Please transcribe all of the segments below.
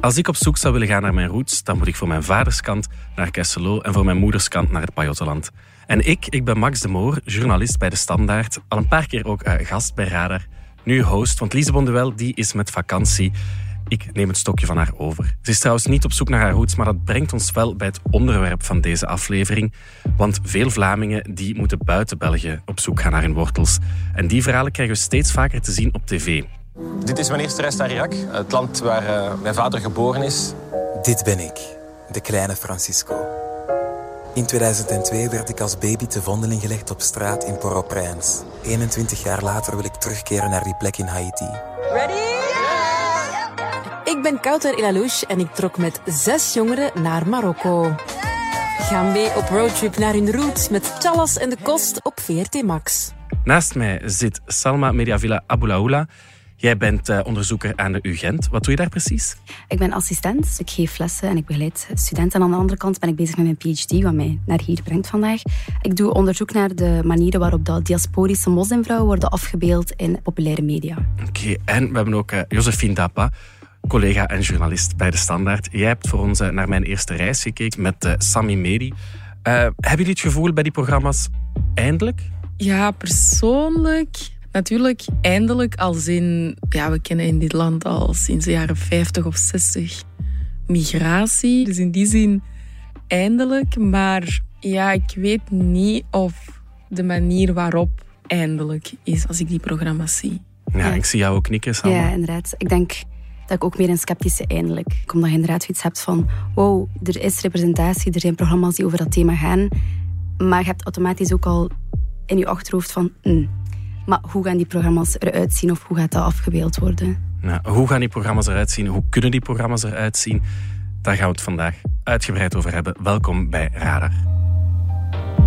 Als ik op zoek zou willen gaan naar mijn roots, dan moet ik voor mijn vaderskant naar Kesselo en voor mijn moederskant naar het Pajottenland. En ik, ik ben Max de Moor, journalist bij De Standaard, al een paar keer ook uh, gast bij Radar, nu host, want Lise Bonduel die is met vakantie. Ik neem het stokje van haar over. Ze is trouwens niet op zoek naar haar roots, maar dat brengt ons wel bij het onderwerp van deze aflevering. Want veel Vlamingen die moeten buiten België op zoek gaan naar hun wortels. En die verhalen krijgen we steeds vaker te zien op tv. Dit is mijn eerste reis naar Irak, het land waar uh, mijn vader geboren is. Dit ben ik, de kleine Francisco. In 2002 werd ik als baby te vondeling gelegd op straat in Port-au-Prince. 21 jaar later wil ik terugkeren naar die plek in Haiti. Ready? Ik ben Kouter Ilalouche en ik trok met zes jongeren naar Marokko. Ga mee op roadtrip naar hun roots met Chalas en de Kost op VRT Max. Naast mij zit Salma Mediavilla Aboulaoula. Jij bent uh, onderzoeker aan de UGent. Wat doe je daar precies? Ik ben assistent. Ik geef lessen en ik begeleid studenten. En aan de andere kant ben ik bezig met mijn PhD, wat mij naar hier brengt vandaag. Ik doe onderzoek naar de manieren waarop de diasporische moslimvrouwen worden afgebeeld in populaire media. Oké, en we hebben ook uh, Josephine Dappa, collega en journalist bij De Standaard. Jij hebt voor ons uh, naar mijn eerste reis gekeken met uh, Sami Medi. hebben jullie het gevoel bij die programma's eindelijk? Ja, persoonlijk Natuurlijk, eindelijk als in... Ja, we kennen in dit land al sinds de jaren 50 of 60 migratie. Dus in die zin eindelijk. Maar ja, ik weet niet of de manier waarop eindelijk is als ik die programma's zie. Ja, ik zie jou ook knikken, Salma. Ja, inderdaad. Ik denk dat ik ook meer een sceptische eindelijk. Omdat je inderdaad iets hebt van... Wow, er is representatie, er zijn programma's die over dat thema gaan. Maar je hebt automatisch ook al in je achterhoofd van... Mm, maar hoe gaan die programma's eruit zien of hoe gaat dat afgebeeld worden? Nou, hoe gaan die programma's eruit zien? Hoe kunnen die programma's eruit zien? Daar gaan we het vandaag uitgebreid over hebben. Welkom bij Radar.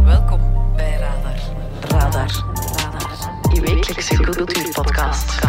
Welkom bij Radar. Radar. Radar. Uw wekelijkse cultuurpodcast.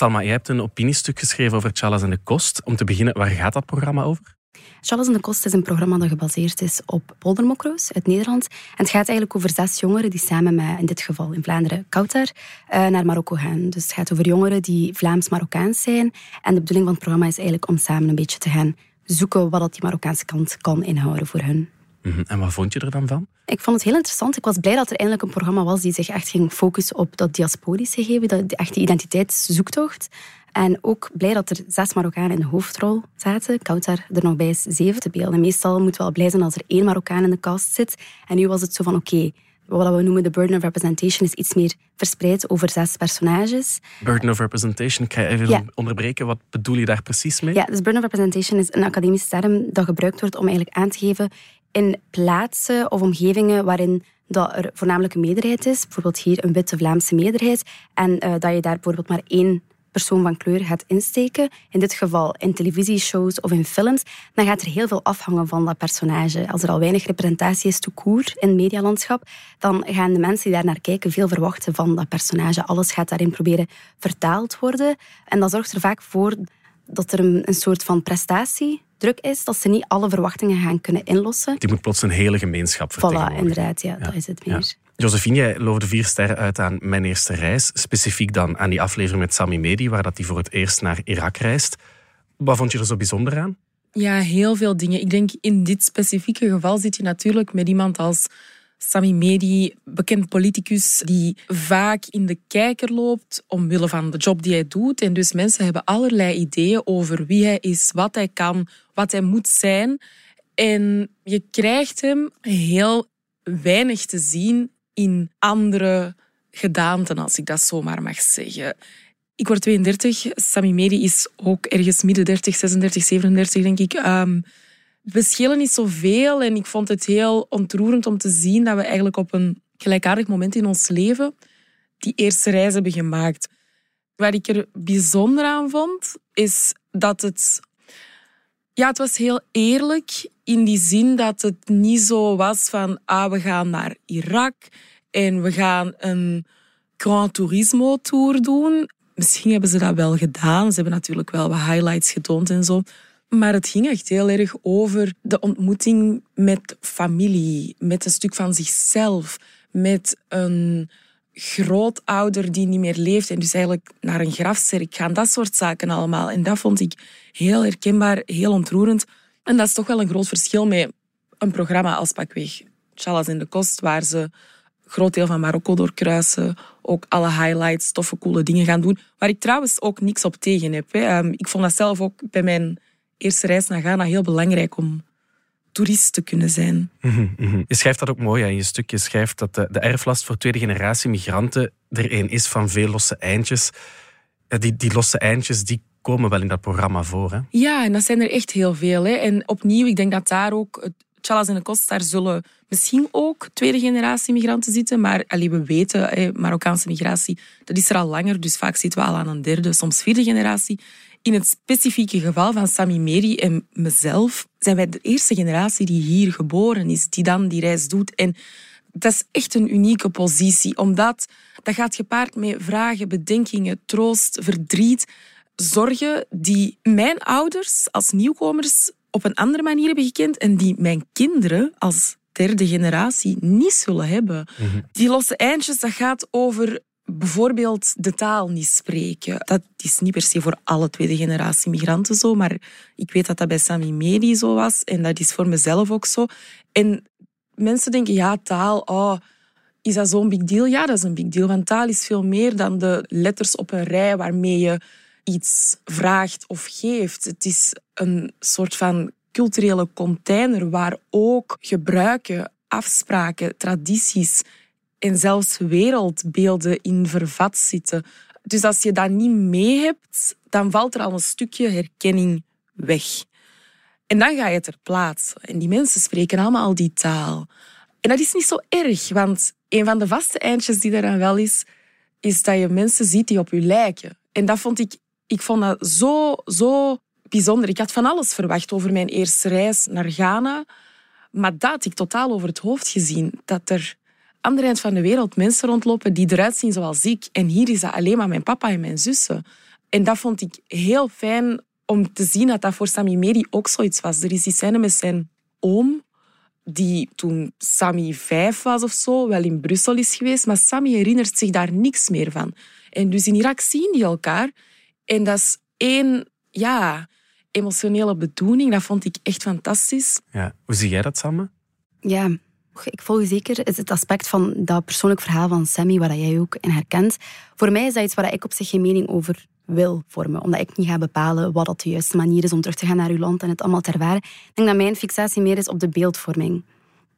Salma, jij hebt een opiniestuk geschreven over Charles en de Kost. Om te beginnen, waar gaat dat programma over? Charles en de Kost is een programma dat gebaseerd is op poldermokro's uit Nederland. En het gaat eigenlijk over zes jongeren die samen met, in dit geval in Vlaanderen, Kautar, uh, naar Marokko gaan. Dus het gaat over jongeren die Vlaams-Marokkaans zijn. En de bedoeling van het programma is eigenlijk om samen een beetje te gaan zoeken wat dat die Marokkaanse kant kan inhouden voor hun. Mhm. En wat vond je er dan van? Ik vond het heel interessant. Ik was blij dat er eindelijk een programma was die zich echt ging focussen op dat diasporische gegeven, dat echte identiteitszoektocht. En ook blij dat er zes Marokkanen in de hoofdrol zaten. Kautar er nog bij is zeven te beelden. Meestal moeten we wel blij zijn als er één Marokkaan in de cast zit. En nu was het zo van oké, wat we noemen de burden of representation is iets meer verspreid over zes personages. Burden of representation, ik ga even onderbreken. Wat bedoel je daar precies mee? Ja, dus burden of representation is een academische term dat gebruikt wordt om eigenlijk aan te geven in plaatsen of omgevingen waarin dat er voornamelijk een meerderheid is, bijvoorbeeld hier een witte Vlaamse meerderheid, en uh, dat je daar bijvoorbeeld maar één persoon van kleur gaat insteken, in dit geval in televisieshows of in films, dan gaat er heel veel afhangen van dat personage. Als er al weinig representatie is to koer in het medialandschap, dan gaan de mensen die daar naar kijken veel verwachten van dat personage. Alles gaat daarin proberen vertaald worden. En dat zorgt er vaak voor dat er een, een soort van prestatie druk is, dat ze niet alle verwachtingen gaan kunnen inlossen. Die moet plots een hele gemeenschap vertegenwoordigen. Voilà, inderdaad, ja, dat is het meer. Ja. Josephine, jij loofde vier sterren uit aan Mijn Eerste Reis. Specifiek dan aan die aflevering met Sami Medi, waar dat hij voor het eerst naar Irak reist. Wat vond je er zo bijzonder aan? Ja, heel veel dingen. Ik denk in dit specifieke geval zit je natuurlijk met iemand als Sami Medi, bekend politicus die vaak in de kijker loopt omwille van de job die hij doet. En dus mensen hebben allerlei ideeën over wie hij is, wat hij kan, wat hij moet zijn. En je krijgt hem heel weinig te zien in andere gedaanten, als ik dat zomaar mag zeggen. Ik word 32. Sami Medi is ook ergens midden 30, 36, 37, denk ik. Um, we schelen niet zoveel en ik vond het heel ontroerend om te zien dat we eigenlijk op een gelijkaardig moment in ons leven die eerste reis hebben gemaakt. Wat ik er bijzonder aan vond, is dat het... Ja, het was heel eerlijk in die zin dat het niet zo was van ah, we gaan naar Irak en we gaan een Grand Turismo Tour doen. Misschien hebben ze dat wel gedaan. Ze hebben natuurlijk wel wat highlights getoond en zo. Maar het ging echt heel erg over de ontmoeting met familie, met een stuk van zichzelf, met een grootouder die niet meer leeft en dus eigenlijk naar een grafzerk gaan. Dat soort zaken allemaal. En dat vond ik heel herkenbaar, heel ontroerend. En dat is toch wel een groot verschil met een programma als pakweg Chalas in de Kost, waar ze een groot deel van Marokko doorkruisen, ook alle highlights, toffe, coole dingen gaan doen. Waar ik trouwens ook niks op tegen heb. Hè. Ehm, ik vond dat zelf ook bij mijn eerste reis naar Ghana heel belangrijk om toerist te kunnen zijn. Mhm, mhm. Je schrijft dat ook mooi in je stuk. Je schrijft dat de, de erflast voor tweede generatie migranten er een is van veel losse eindjes. Die, die losse eindjes die komen wel in dat programma voor. Hè? Ja, en dat zijn er echt heel veel. Hè. En opnieuw, ik denk dat daar ook... het Chalas en de Kost, daar zullen misschien ook tweede generatie migranten zitten. Maar allee, we weten, hè, Marokkaanse migratie, dat is er al langer. Dus vaak zitten we al aan een derde, soms vierde generatie. In het specifieke geval van Sami Meri en mezelf zijn wij de eerste generatie die hier geboren is, die dan die reis doet. En dat is echt een unieke positie, omdat dat gaat gepaard met vragen, bedenkingen, troost, verdriet, zorgen die mijn ouders als nieuwkomers op een andere manier hebben gekend en die mijn kinderen als derde generatie niet zullen hebben. Die losse eindjes, dat gaat over bijvoorbeeld de taal niet spreken. Dat is niet per se voor alle tweede generatie migranten zo, maar ik weet dat dat bij Sami Medi zo was en dat is voor mezelf ook zo. En mensen denken, ja, taal, oh, is dat zo'n big deal? Ja, dat is een big deal, want taal is veel meer dan de letters op een rij waarmee je iets vraagt of geeft. Het is een soort van culturele container waar ook gebruiken, afspraken, tradities en zelfs wereldbeelden in vervat zitten. Dus als je dat niet mee hebt, dan valt er al een stukje herkenning weg. En dan ga je ter plaatse. En die mensen spreken allemaal al die taal. En dat is niet zo erg, want een van de vaste eindjes die dan wel is, is dat je mensen ziet die op je lijken. En dat vond ik, ik vond dat zo, zo bijzonder. Ik had van alles verwacht over mijn eerste reis naar Ghana, maar dat had ik totaal over het hoofd gezien. Dat er andere eind van de wereld mensen rondlopen die eruit zien zoals ik. En hier is dat alleen maar mijn papa en mijn zussen. En dat vond ik heel fijn om te zien dat dat voor Sami Meri ook zoiets was. Er is die scène met zijn oom, die toen Sami vijf was of zo, wel in Brussel is geweest. Maar Sami herinnert zich daar niks meer van. En dus in Irak zien die elkaar. En dat is één, ja, emotionele bedoeling. Dat vond ik echt fantastisch. Ja. Hoe zie jij dat, Samme? Ja, ik volg zeker is het aspect van dat persoonlijk verhaal van Sammy, waar jij ook in herkent. Voor mij is dat iets waar ik op zich geen mening over wil vormen. Omdat ik niet ga bepalen wat dat de juiste manier is om terug te gaan naar uw land en het allemaal te ervaren. Ik denk dat mijn fixatie meer is op de beeldvorming.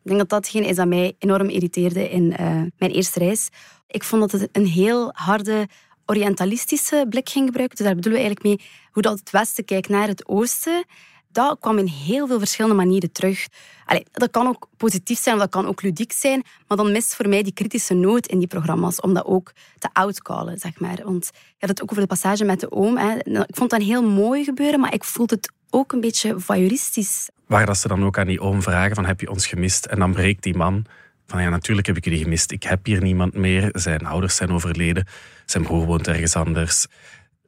Ik denk dat datgene is dat mij enorm irriteerde in eh, mijn eerste reis. Ik vond dat het een heel harde orientalistische blik ging gebruiken. Dus daar bedoelen we eigenlijk mee hoe dat het Westen kijkt naar het Oosten. Dat kwam in heel veel verschillende manieren terug. Allee, dat kan ook positief zijn, dat kan ook ludiek zijn, maar dan mist voor mij die kritische noot in die programma's om dat ook te outcallen, zeg maar. Want je had het ook over de passage met de oom. Hè. Ik vond dat een heel mooi gebeuren, maar ik voelde het ook een beetje voyeuristisch. Waar dat ze dan ook aan die oom vragen van heb je ons gemist? En dan breekt die man van ja, natuurlijk heb ik jullie gemist. Ik heb hier niemand meer. Zijn ouders zijn overleden. Zijn broer woont ergens anders.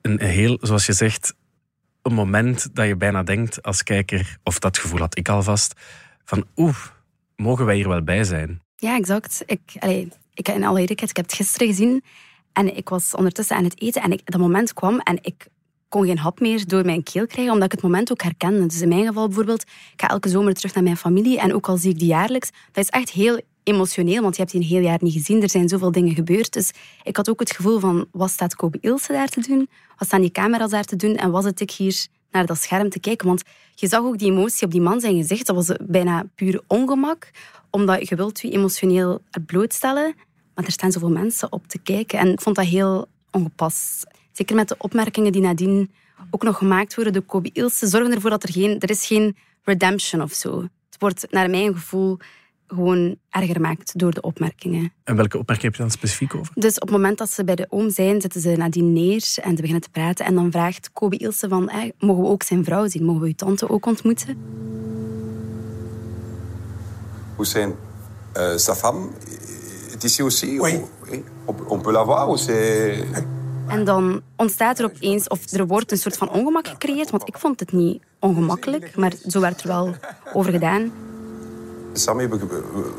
Een heel, zoals je zegt, een moment dat je bijna denkt als kijker, of dat gevoel had ik alvast, van oeh, mogen wij hier wel bij zijn? Ja, exact. Ik, allee, ik, in alle eerlijkheid, ik heb het gisteren gezien en ik was ondertussen aan het eten en dat moment kwam en ik kon geen hap meer door mijn keel krijgen, omdat ik het moment ook herkende. Dus in mijn geval bijvoorbeeld, ik ga elke zomer terug naar mijn familie en ook al zie ik die jaarlijks, dat is echt heel emotioneel, want je hebt die een heel jaar niet gezien. Er zijn zoveel dingen gebeurd. Dus ik had ook het gevoel van, wat staat Kobe Ilse daar te doen? Wat staan die camera's daar te doen? En was het ik hier naar dat scherm te kijken? Want je zag ook die emotie op die man zijn gezicht. Dat was bijna puur ongemak, omdat je wilt je emotioneel blootstellen. Maar er staan zoveel mensen op te kijken. En ik vond dat heel ongepast. Zeker met de opmerkingen die nadien ook nog gemaakt worden door Kobe Ilse, zorgen ervoor dat er geen... Er is geen redemption of zo. Het wordt, naar mijn gevoel gewoon erger maakt door de opmerkingen. En welke opmerking heb je dan specifiek over? Dus op het moment dat ze bij de oom zijn, zitten ze nadien neer en ze beginnen te praten. En dan vraagt Kobe Ilse van, eh, mogen we ook zijn vrouw zien? Mogen we uw tante ook ontmoeten? Hussein, euh, sa femme est ici aussi Oui. Oui. On, on peut la voir ou c'est... En dan ontstaat er opeens, of er wordt een soort van ongemak gecreëerd, want ik vond het niet ongemakkelijk, maar zo werd er wel over gedaan. Sammy, we- we- we-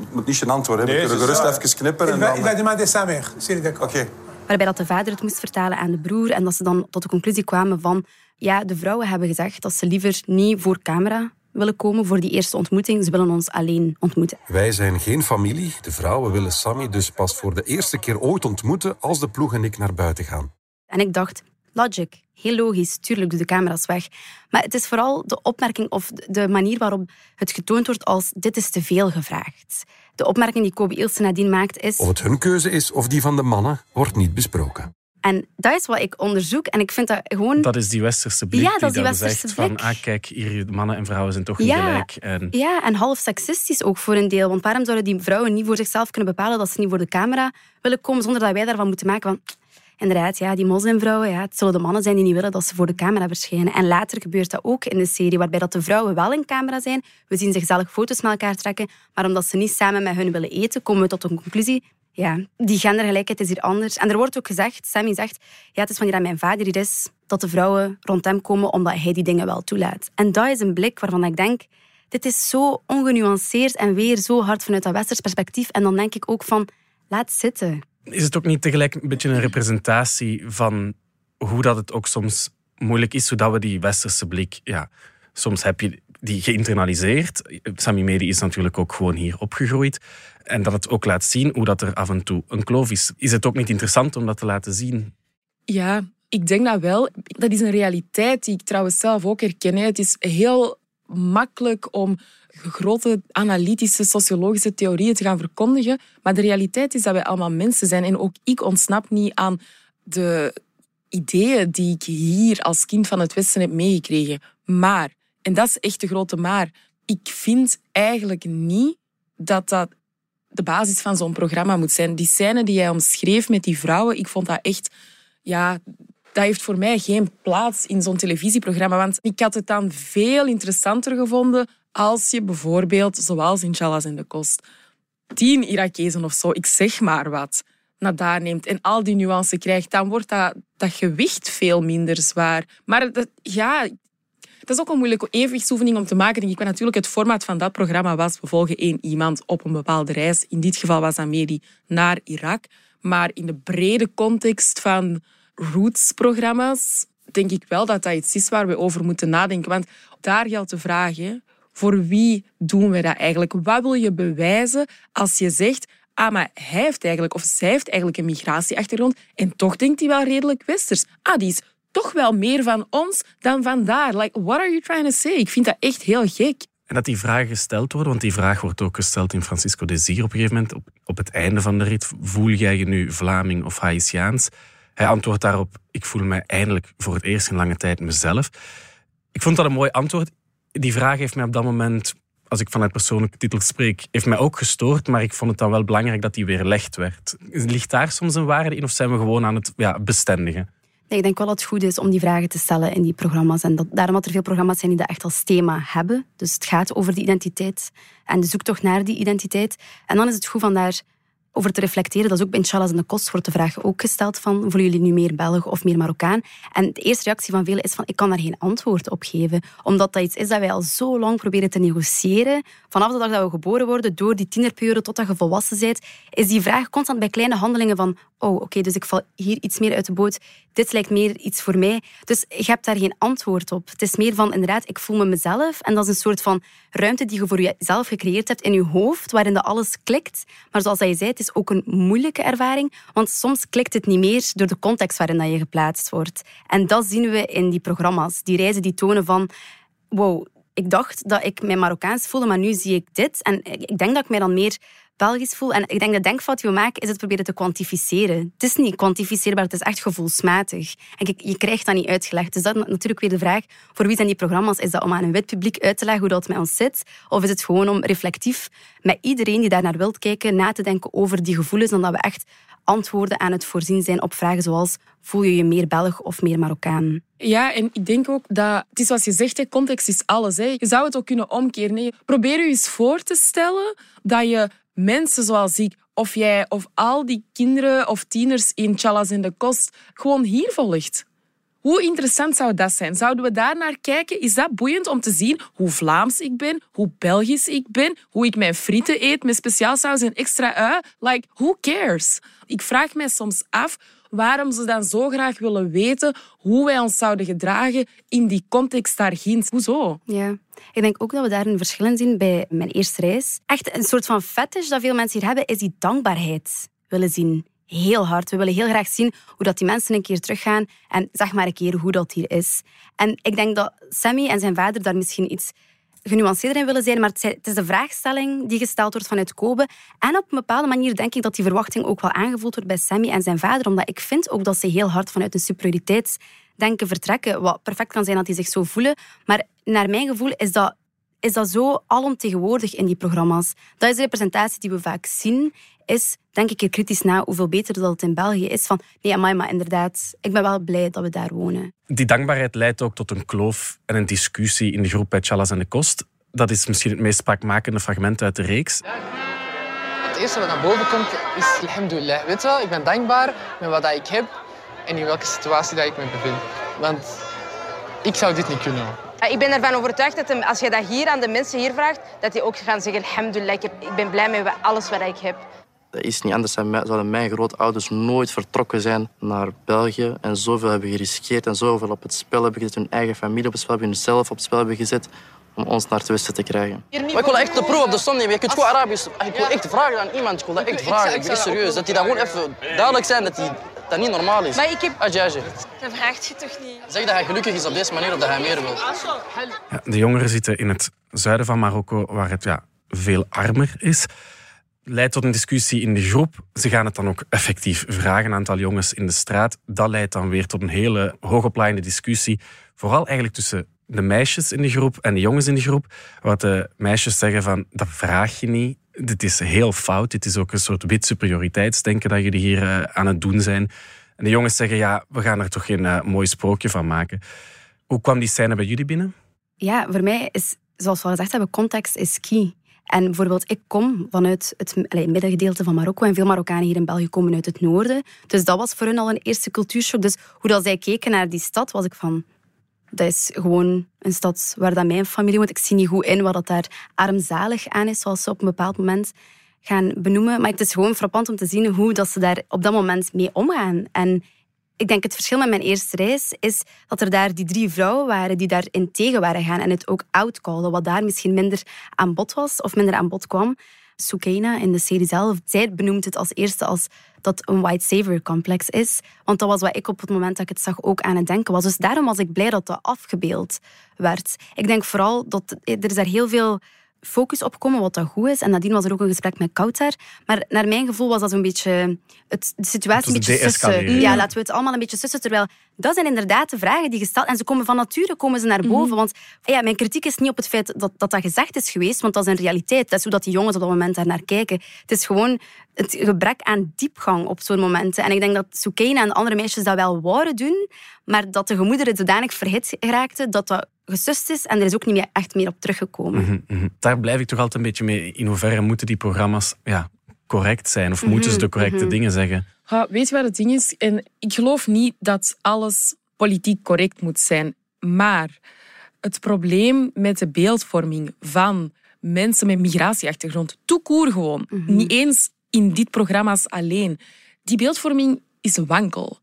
het moet niet gênant worden. Nee, we kunnen gerust even knippen. En Il va, dan... il va demander sa mère, s'il est d'accord. Oké. Waarbij dat de vader het moest vertalen aan de broer en dat ze dan tot de conclusie kwamen van ja, de vrouwen hebben gezegd dat ze liever niet voor camera willen komen voor die eerste ontmoeting. Ze willen ons alleen ontmoeten. Wij zijn geen familie. De vrouwen willen Sammy dus pas voor de eerste keer ooit ontmoeten als de ploeg en ik naar buiten gaan. En ik dacht, logic, heel logisch, tuurlijk doe de camera's weg. Maar het is vooral de opmerking of de manier waarop het getoond wordt als dit is te veel gevraagd. De opmerking die Kobe Ilse nadien maakt is... Of het hun keuze is of die van de mannen, wordt niet besproken. En dat is wat ik onderzoek. En ik vind dat gewoon... Dat is die westerse blik Ja, dat is die dan westerse zegt van blik. ah, kijk, hier, mannen en vrouwen zijn toch niet Ja. gelijk. En Ja, en half seksistisch ook voor een deel. Want waarom zouden die vrouwen niet voor zichzelf kunnen bepalen dat ze niet voor de camera willen komen, zonder dat wij daarvan moeten maken van... Inderdaad, ja, die moslimvrouwen, ja, het zullen de mannen zijn die niet willen dat ze voor de camera verschijnen. En later gebeurt dat ook in de serie, waarbij dat de vrouwen wel in camera zijn. We zien ze gezellig foto's met elkaar trekken, maar omdat ze niet samen met hun willen eten, komen we tot een conclusie. Ja, die gendergelijkheid is hier anders. En er wordt ook gezegd, Sammy zegt, ja, het is wanneer mijn vader hier is, dat de vrouwen rond hem komen omdat hij die dingen wel toelaat. En dat is een blik waarvan ik denk, dit is zo ongenuanceerd en weer zo hard vanuit dat westers perspectief. En dan denk ik ook van, laat zitten. Is het ook niet tegelijk een beetje een representatie van hoe dat het ook soms moeilijk is, zodat we die westerse blik, ja, soms heb je die geïnternaliseerd. Sami Medi is natuurlijk ook gewoon hier opgegroeid. En dat het ook laat zien hoe dat er af en toe een kloof is. Is het ook niet interessant om dat te laten zien? Ja, ik denk dat wel. Dat is een realiteit die ik trouwens zelf ook herken. Het is heel makkelijk om grote analytische, sociologische theorieën te gaan verkondigen. Maar de realiteit is dat wij allemaal mensen zijn. En ook ik ontsnap niet aan de ideeën die ik hier als kind van het Westen heb meegekregen. Maar, en dat is echt de grote maar, ik vind eigenlijk niet dat dat de basis van zo'n programma moet zijn. Die scène die jij omschreef met die vrouwen, ik vond dat echt... Ja, dat heeft voor mij geen plaats in zo'n televisieprogramma. Want ik had het dan veel interessanter gevonden als je bijvoorbeeld, zoals in Chalas en de Kost, tien Irakezen of zo, ik zeg maar wat, naar daar neemt en al die nuance krijgt, dan wordt dat, dat gewicht veel minder zwaar. Maar dat, ja, dat is ook een moeilijke evenwichtsoefening om te maken. Ik. Maar natuurlijk, het formaat van dat programma was... we volgen één iemand op een bepaalde reis. In dit geval was dat naar Irak. Maar in de brede context van Roots-programma's... denk ik wel dat dat iets is waar we over moeten nadenken. Want daar geldt de vraag... voor wie doen we dat eigenlijk? Wat wil je bewijzen als je zegt... Ah, maar hij heeft eigenlijk, of zij heeft eigenlijk een migratieachtergrond en toch denkt hij wel redelijk westers. Ah, die is toch wel meer van ons dan van daar. Like, what are you trying to say? Ik vind dat echt heel gek. En dat die vragen gesteld worden, want die vraag wordt ook gesteld in Francisco Desir op een gegeven moment. Op, op het einde van de rit, voel jij je nu Vlaming of Haitiaans? Hij antwoordt daarop, ik voel mij eindelijk voor het eerst in lange tijd mezelf. Ik vond dat een mooi antwoord. Die vraag heeft mij op dat moment, als ik vanuit persoonlijke titel spreek, heeft mij ook gestoord, maar ik vond het dan wel belangrijk dat die weerlegd werd. Ligt daar soms een waarde in of zijn we gewoon aan het ja, bestendigen? Nee, ik denk wel dat het goed is om die vragen te stellen in die programma's. En dat, daarom dat er veel programma's zijn die dat echt als thema hebben. Dus het gaat over die identiteit en de zoektocht naar die identiteit. En dan is het goed van daar over te reflecteren. Dat is ook bij Inshallah en de Kost wordt de vraag ook gesteld van voelen jullie nu meer Belg of meer Marokkaan? En de eerste reactie van velen is van ik kan daar geen antwoord op geven. Omdat dat iets is dat wij al zo lang proberen te negociëren. Vanaf de dag dat we geboren worden, door die tienerperiode totdat je volwassen bent, is die vraag constant bij kleine handelingen van oh, oké, dus ik val hier iets meer uit de boot. Dit lijkt meer iets voor mij. Dus je hebt daar geen antwoord op. Het is meer van, inderdaad, ik voel me mezelf. En dat is een soort van ruimte die je voor jezelf gecreëerd hebt in je hoofd, waarin dat alles klikt. Maar zoals dat je zei, het is ook een moeilijke ervaring, want soms klikt het niet meer door de context waarin dat je geplaatst wordt. En dat zien we in die programma's. Die reizen die tonen van, wow, ik dacht dat ik mij Marokkaans voelde, maar nu zie ik dit. En ik denk dat ik mij dan meer Belgisch voel. En ik denk de denkfout die we maken, is het proberen te kwantificeren. Het is niet kwantificeerbaar, het is echt gevoelsmatig. En je, krijgt dat niet uitgelegd. Dus dat is natuurlijk weer de vraag, voor wie zijn die programma's? Is dat om aan een wit publiek uit te leggen hoe dat met ons zit? Of is het gewoon om reflectief met iedereen die daar naar wilt kijken, na te denken over die gevoelens, dan dat we echt antwoorden aan het voorzien zijn op vragen zoals voel je je meer Belg of meer Marokkaan? Ja, en ik denk ook dat, het is zoals je zegt, context is alles. Hè. Je zou het ook kunnen omkeren. Probeer je eens voor te stellen dat je mensen zoals ik, of jij, of al die kinderen of tieners in Chalas in de Kost, gewoon hier volgt. Hoe interessant zou dat zijn? Zouden we daar naar kijken? Is dat boeiend om te zien hoe Vlaams ik ben, hoe Belgisch ik ben, hoe ik mijn frieten eet met speciaal saus en extra ui? Like, who cares? Ik vraag mij soms af waarom ze dan zo graag willen weten hoe wij ons zouden gedragen in die context daar ginds. Hoezo? Ja. Ik denk ook dat we daar een verschil in zien bij mijn eerste reis. Echt een soort van fetish dat veel mensen hier hebben, is die dankbaarheid willen zien. Heel hard. We willen heel graag zien hoe dat die mensen een keer teruggaan en zeg maar een keer hoe dat hier is. En ik denk dat Sammy en zijn vader daar misschien iets genuanceerder in willen zijn, maar het is de vraagstelling die gesteld wordt vanuit Kobe. En op een bepaalde manier denk ik dat die verwachting ook wel aangevoeld wordt bij Sammy en zijn vader, omdat ik vind ook dat ze heel hard vanuit een superioriteitsdenken vertrekken, wat perfect kan zijn dat die zich zo voelen. Maar naar mijn gevoel is dat is dat zo alomtegenwoordig in die programma's. Dat is de representatie die we vaak zien. Is, denk ik er kritisch na hoeveel beter dat het in België is. Van, nee, amai, maar inderdaad, ik ben wel blij dat we daar wonen. Die dankbaarheid leidt ook tot een kloof en een discussie in de groep bij Chalas en de Kost. Dat is misschien het meest spraakmakende fragment uit de reeks. Het eerste wat naar boven komt is alhamdulillah. Weet je wel, ik ben dankbaar met wat ik heb en in welke situatie dat ik me bevind. Want ik zou dit niet kunnen. Ik ben ervan overtuigd dat als je dat hier aan de mensen hier vraagt, dat die ook gaan zeggen, alhamdulillah, ik ben blij met alles wat ik heb. Dat is niet anders. Zouden mijn grootouders nooit vertrokken zijn naar België en zoveel hebben geriskeerd en zoveel op het spel hebben gezet, hun eigen familie op het spel hebben, hunzelf op het spel hebben gezet om ons naar het westen te krijgen. Maar ik wil echt de proef op de som nemen. Je kunt gewoon Arabisch... Ik wil echt vragen aan iemand. Ik wil dat echt vragen. Ik ben serieus. Dat die dat gewoon even duidelijk zijn dat die dat niet normaal is. Maar ik heb... Adjaje. Dat vraagt je toch niet? Zeg dat hij gelukkig is op deze manier of dat hij meer wil. Ja, de jongeren zitten in het zuiden van Marokko, waar het ja, veel armer is. Leidt tot een discussie in de groep. Ze gaan het dan ook effectief vragen, een aantal jongens in de straat. Dat leidt dan weer tot een hele hoogopleidende discussie. Vooral eigenlijk tussen de meisjes in de groep en de jongens in de groep. Wat de meisjes zeggen van, dat vraag je niet. Dit is heel fout. Dit is ook een soort wit superioriteitsdenken dat jullie hier uh, aan het doen zijn. En de jongens zeggen, ja, we gaan er toch geen uh, mooi sprookje van maken. Hoe kwam die scène bij jullie binnen? Ja, voor mij is, zoals we al gezegd hebben, context is key. En bijvoorbeeld, ik kom vanuit het middengedeelte van Marokko en veel Marokkanen hier in België komen uit het noorden. Dus dat was voor hen al een eerste cultuurshock. Dus hoe dat zij keken naar die stad, was ik van... Dat is gewoon een stad waar dat mijn familie woont. Ik zie niet goed in wat dat daar armzalig aan is, zoals ze op een bepaald moment gaan benoemen. Maar het is gewoon frappant om te zien hoe dat ze daar op dat moment mee omgaan. En ik denk het verschil met mijn eerste reis is dat er daar die drie vrouwen waren die daarin tegen waren gaan en het ook outcallen, wat daar misschien minder aan bod was of minder aan bod kwam. Soukaina in de serie zelf, zij benoemt het als eerste als dat een white savior complex is. Want dat was wat ik op het moment dat ik het zag ook aan het denken was. Dus daarom was ik blij dat dat afgebeeld werd. Ik denk vooral dat er is daar heel veel focus op komen, wat dat goed is. En nadien was er ook een gesprek met Kouter. Maar naar mijn gevoel was dat zo'n beetje het, de situatie een beetje sussen. Ja, laten we het allemaal een beetje sussen. Terwijl dat zijn inderdaad de vragen die gesteld... En ze komen van nature komen ze naar boven. Mhm. Want ja, mijn kritiek is niet op het feit dat, dat dat gezegd is geweest, want dat is een realiteit. Dat is hoe dat die jongens op dat moment daar naar kijken. Het is gewoon het gebrek aan diepgang op zo'n momenten. En ik denk dat Soukaina en andere meisjes dat wel wouden doen, maar dat de gemoederen zodanig verhit geraakten dat dat gesust is en er is ook niet meer echt meer op teruggekomen. Mm -hmm. Daar blijf ik toch altijd een beetje mee. In hoeverre moeten die programma's ja, correct zijn? Of moeten ze de correcte Mm -hmm. dingen zeggen? Ja, weet je wat het ding is? En ik geloof niet dat alles politiek correct moet zijn. Maar het probleem met de beeldvorming van mensen met migratieachtergrond, toekoer gewoon, Mhm. niet eens in dit programma's alleen. Die beeldvorming is wankel.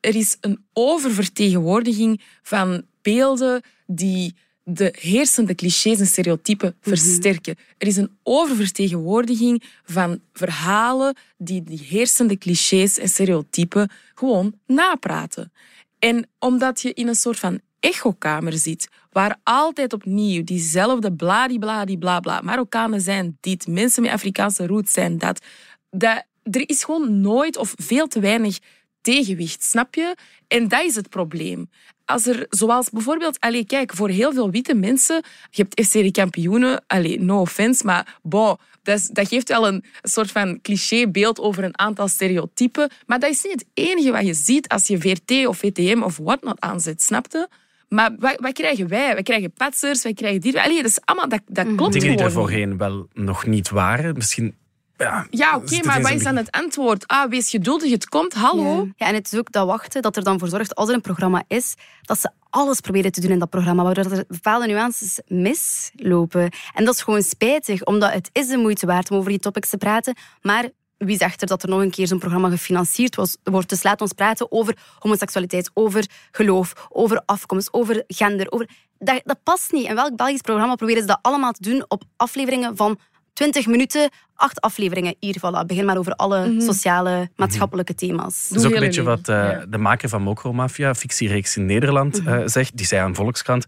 Er is een oververtegenwoordiging van beelden die de heersende clichés en stereotypen versterken. Er is een oververtegenwoordiging van verhalen die die heersende clichés en stereotypen gewoon napraten. En omdat je in een soort van echokamer zit, waar altijd opnieuw diezelfde bladibladibla, Marokkanen zijn dit, mensen met Afrikaanse roots zijn dat, dat er is gewoon nooit of veel te weinig tegenwicht, snap je? En dat is het probleem. Als er, zoals bijvoorbeeld, allez, kijk, voor heel veel witte mensen, je hebt FC kampioenen, allez, no offense, maar bon, dat, is, dat geeft wel een soort van clichébeeld over een aantal stereotypen, maar dat is niet het enige wat je ziet als je VRT of VTM of whatnot aanzet, snap je? Maar wat, wat krijgen wij? Wij krijgen patsers, wij krijgen. Allee, dat is allemaal, dat, dat klopt Dingen die er voorheen wel nog niet waren. Misschien Ja, Ja, oké, maar wat is dan het antwoord? Ah, wees geduldig, het komt, hallo. Ja. ja, en het is ook dat wachten dat er dan voor zorgt, als er een programma is, dat ze alles proberen te doen in dat programma, waardoor er bepaalde nuances mislopen. En dat is gewoon spijtig, omdat het is de moeite waard om over die topics te praten, maar wie zegt er dat er nog een keer zo'n programma gefinancierd was, wordt? Dus laat ons praten over homoseksualiteit, over geloof, over afkomst, over gender. Over... Dat, dat past niet. In welk Belgisch programma proberen ze dat allemaal te doen op afleveringen van 20 minuten, acht afleveringen. Hier, voilà. Begin maar over alle sociale, maatschappelijke thema's. Dat is ook een beetje wat eh, de maker van Mokromafia, fictiereeks in Nederland, Mhm. eh, zegt. Die zei aan Volkskrant...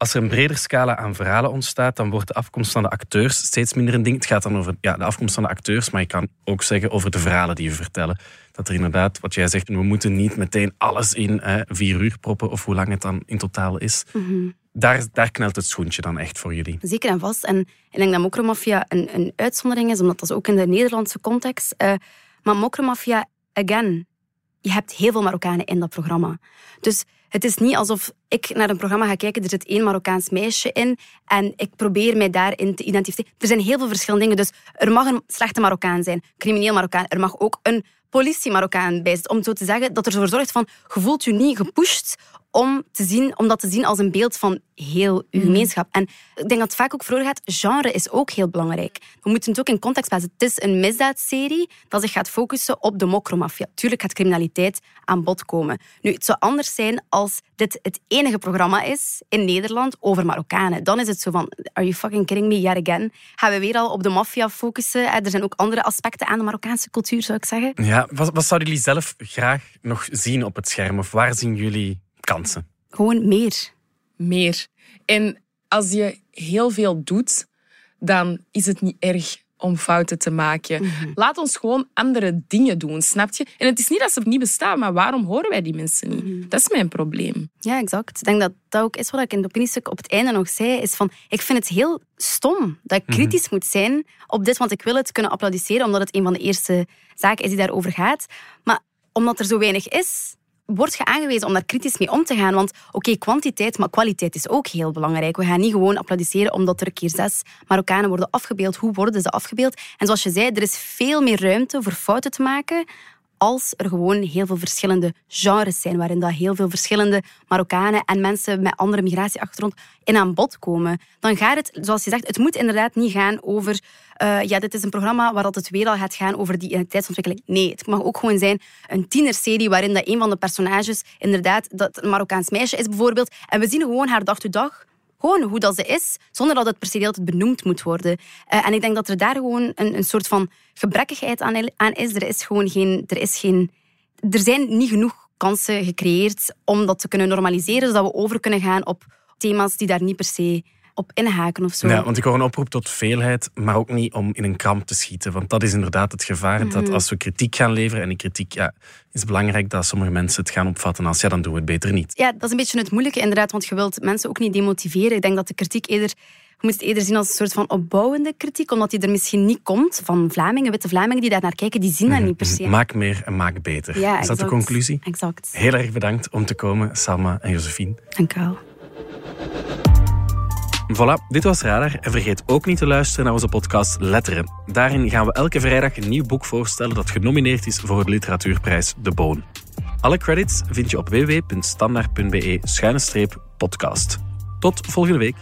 Als er een breder scala aan verhalen ontstaat, dan wordt de afkomst van de acteurs steeds minder een ding. Het gaat dan over ja, de afkomst van de acteurs, maar je kan ook zeggen over de verhalen die we vertellen. Dat er inderdaad, wat jij zegt, we moeten niet meteen alles in vier uur proppen, of hoe lang het dan in totaal is. Mhm. Daar, daar knelt het schoentje dan echt voor jullie. Zeker en vast. En ik denk dat Mokromafia een, een uitzondering is, omdat dat is ook in de Nederlandse context. Eh, maar Mokromafia, again, je hebt heel veel Marokkanen in dat programma. Dus het is niet alsof ik naar een programma ga kijken, er zit één Marokkaans meisje in en ik probeer mij daarin te identificeren. Er zijn heel veel verschillende dingen. Dus er mag een slechte Marokkaan zijn, crimineel Marokkaan. Er mag ook een politie-Marokkaan bij zitten. Om zo te zeggen dat er ervoor zorgt van, je voelt je niet gepusht om, te zien, om dat te zien als een beeld van heel uw gemeenschap. En ik denk dat het vaak ook voor gaat, genre is ook heel belangrijk. We moeten het ook in context plaatsen. Het is een misdaadserie dat zich gaat focussen op de mokromafia. Tuurlijk gaat criminaliteit aan bod komen. Nu, het zou anders zijn als dit het enige programma is in Nederland over Marokkanen. Dan is het zo van, are you fucking kidding me yet again? Gaan we weer al op de maffia focussen? Eh, Er zijn ook andere aspecten aan de Marokkaanse cultuur, zou ik zeggen. Ja, wat, wat zouden jullie zelf graag nog zien op het scherm? Of waar zien jullie kansen? Gewoon meer. Meer. En als je heel veel doet, dan is het niet erg om fouten te maken. Mhm. Laat ons gewoon andere dingen doen, snap je? En het is niet dat ze niet bestaan, maar waarom horen wij die mensen niet? Mhm. Dat is mijn probleem. Ja, exact. Ik denk dat dat ook is wat ik in het opiniestuk op het einde nog zei. Is van, ik vind het heel stom dat ik Mhm. kritisch moet zijn op dit, want ik wil het kunnen applaudisseren, omdat het een van de eerste zaken is die daarover gaat. Maar omdat er zo weinig is, word je aangewezen om daar kritisch mee om te gaan. Want oké, kwantiteit, maar kwaliteit is ook heel belangrijk. We gaan niet gewoon applaudisseren omdat er keer zes Marokkanen worden afgebeeld. Hoe worden ze afgebeeld? En zoals je zei, er is veel meer ruimte voor fouten te maken als er gewoon heel veel verschillende genres zijn, waarin dat heel veel verschillende Marokkanen en mensen met andere migratieachtergrond in aan bod komen, dan gaat het, zoals je zegt, het moet inderdaad niet gaan over, eh, ja, dit is een programma waar het weer al gaat gaan over die identiteitsontwikkeling. Nee, het mag ook gewoon zijn een tienerserie waarin dat een van de personages inderdaad dat een Marokkaans meisje is bijvoorbeeld, en we zien gewoon haar dag to dag gewoon hoe dat ze is, zonder dat het per se de hele tijd benoemd moet worden. Eh, en ik denk dat er daar gewoon een, een soort van gebrekkigheid aan, aan is. Er is gewoon geen, er is geen... Er zijn niet genoeg kansen gecreëerd om dat te kunnen normaliseren, zodat we over kunnen gaan op thema's die daar niet per se op inhaken of zo. Ja, want ik hoor een oproep tot veelheid, maar ook niet om in een kramp te schieten. Want dat is inderdaad het gevaar. Dat Mhm. als we kritiek gaan leveren, en die kritiek ja, is belangrijk dat sommige mensen het gaan opvatten als ja, dan doen we het beter niet. Ja, dat is een beetje het moeilijke inderdaad, want je wilt mensen ook niet demotiveren. Ik denk dat de kritiek eerder... Je moet het eerder zien als een soort van opbouwende kritiek, omdat die er misschien niet komt van Vlamingen, witte Vlamingen die daar naar kijken, die zien dat niet per se. Maak meer en maak beter. Ja, is dat de conclusie? Exact. Heel erg bedankt om te komen, Salma en Josephine. Dank u wel. Voilà, dit was Radar. En vergeet ook niet te luisteren naar onze podcast Letteren. Daarin gaan we elke vrijdag een nieuw boek voorstellen dat genomineerd is voor de literatuurprijs De Boon. Alle credits vind je op www.standaard.be-podcast. Tot volgende week.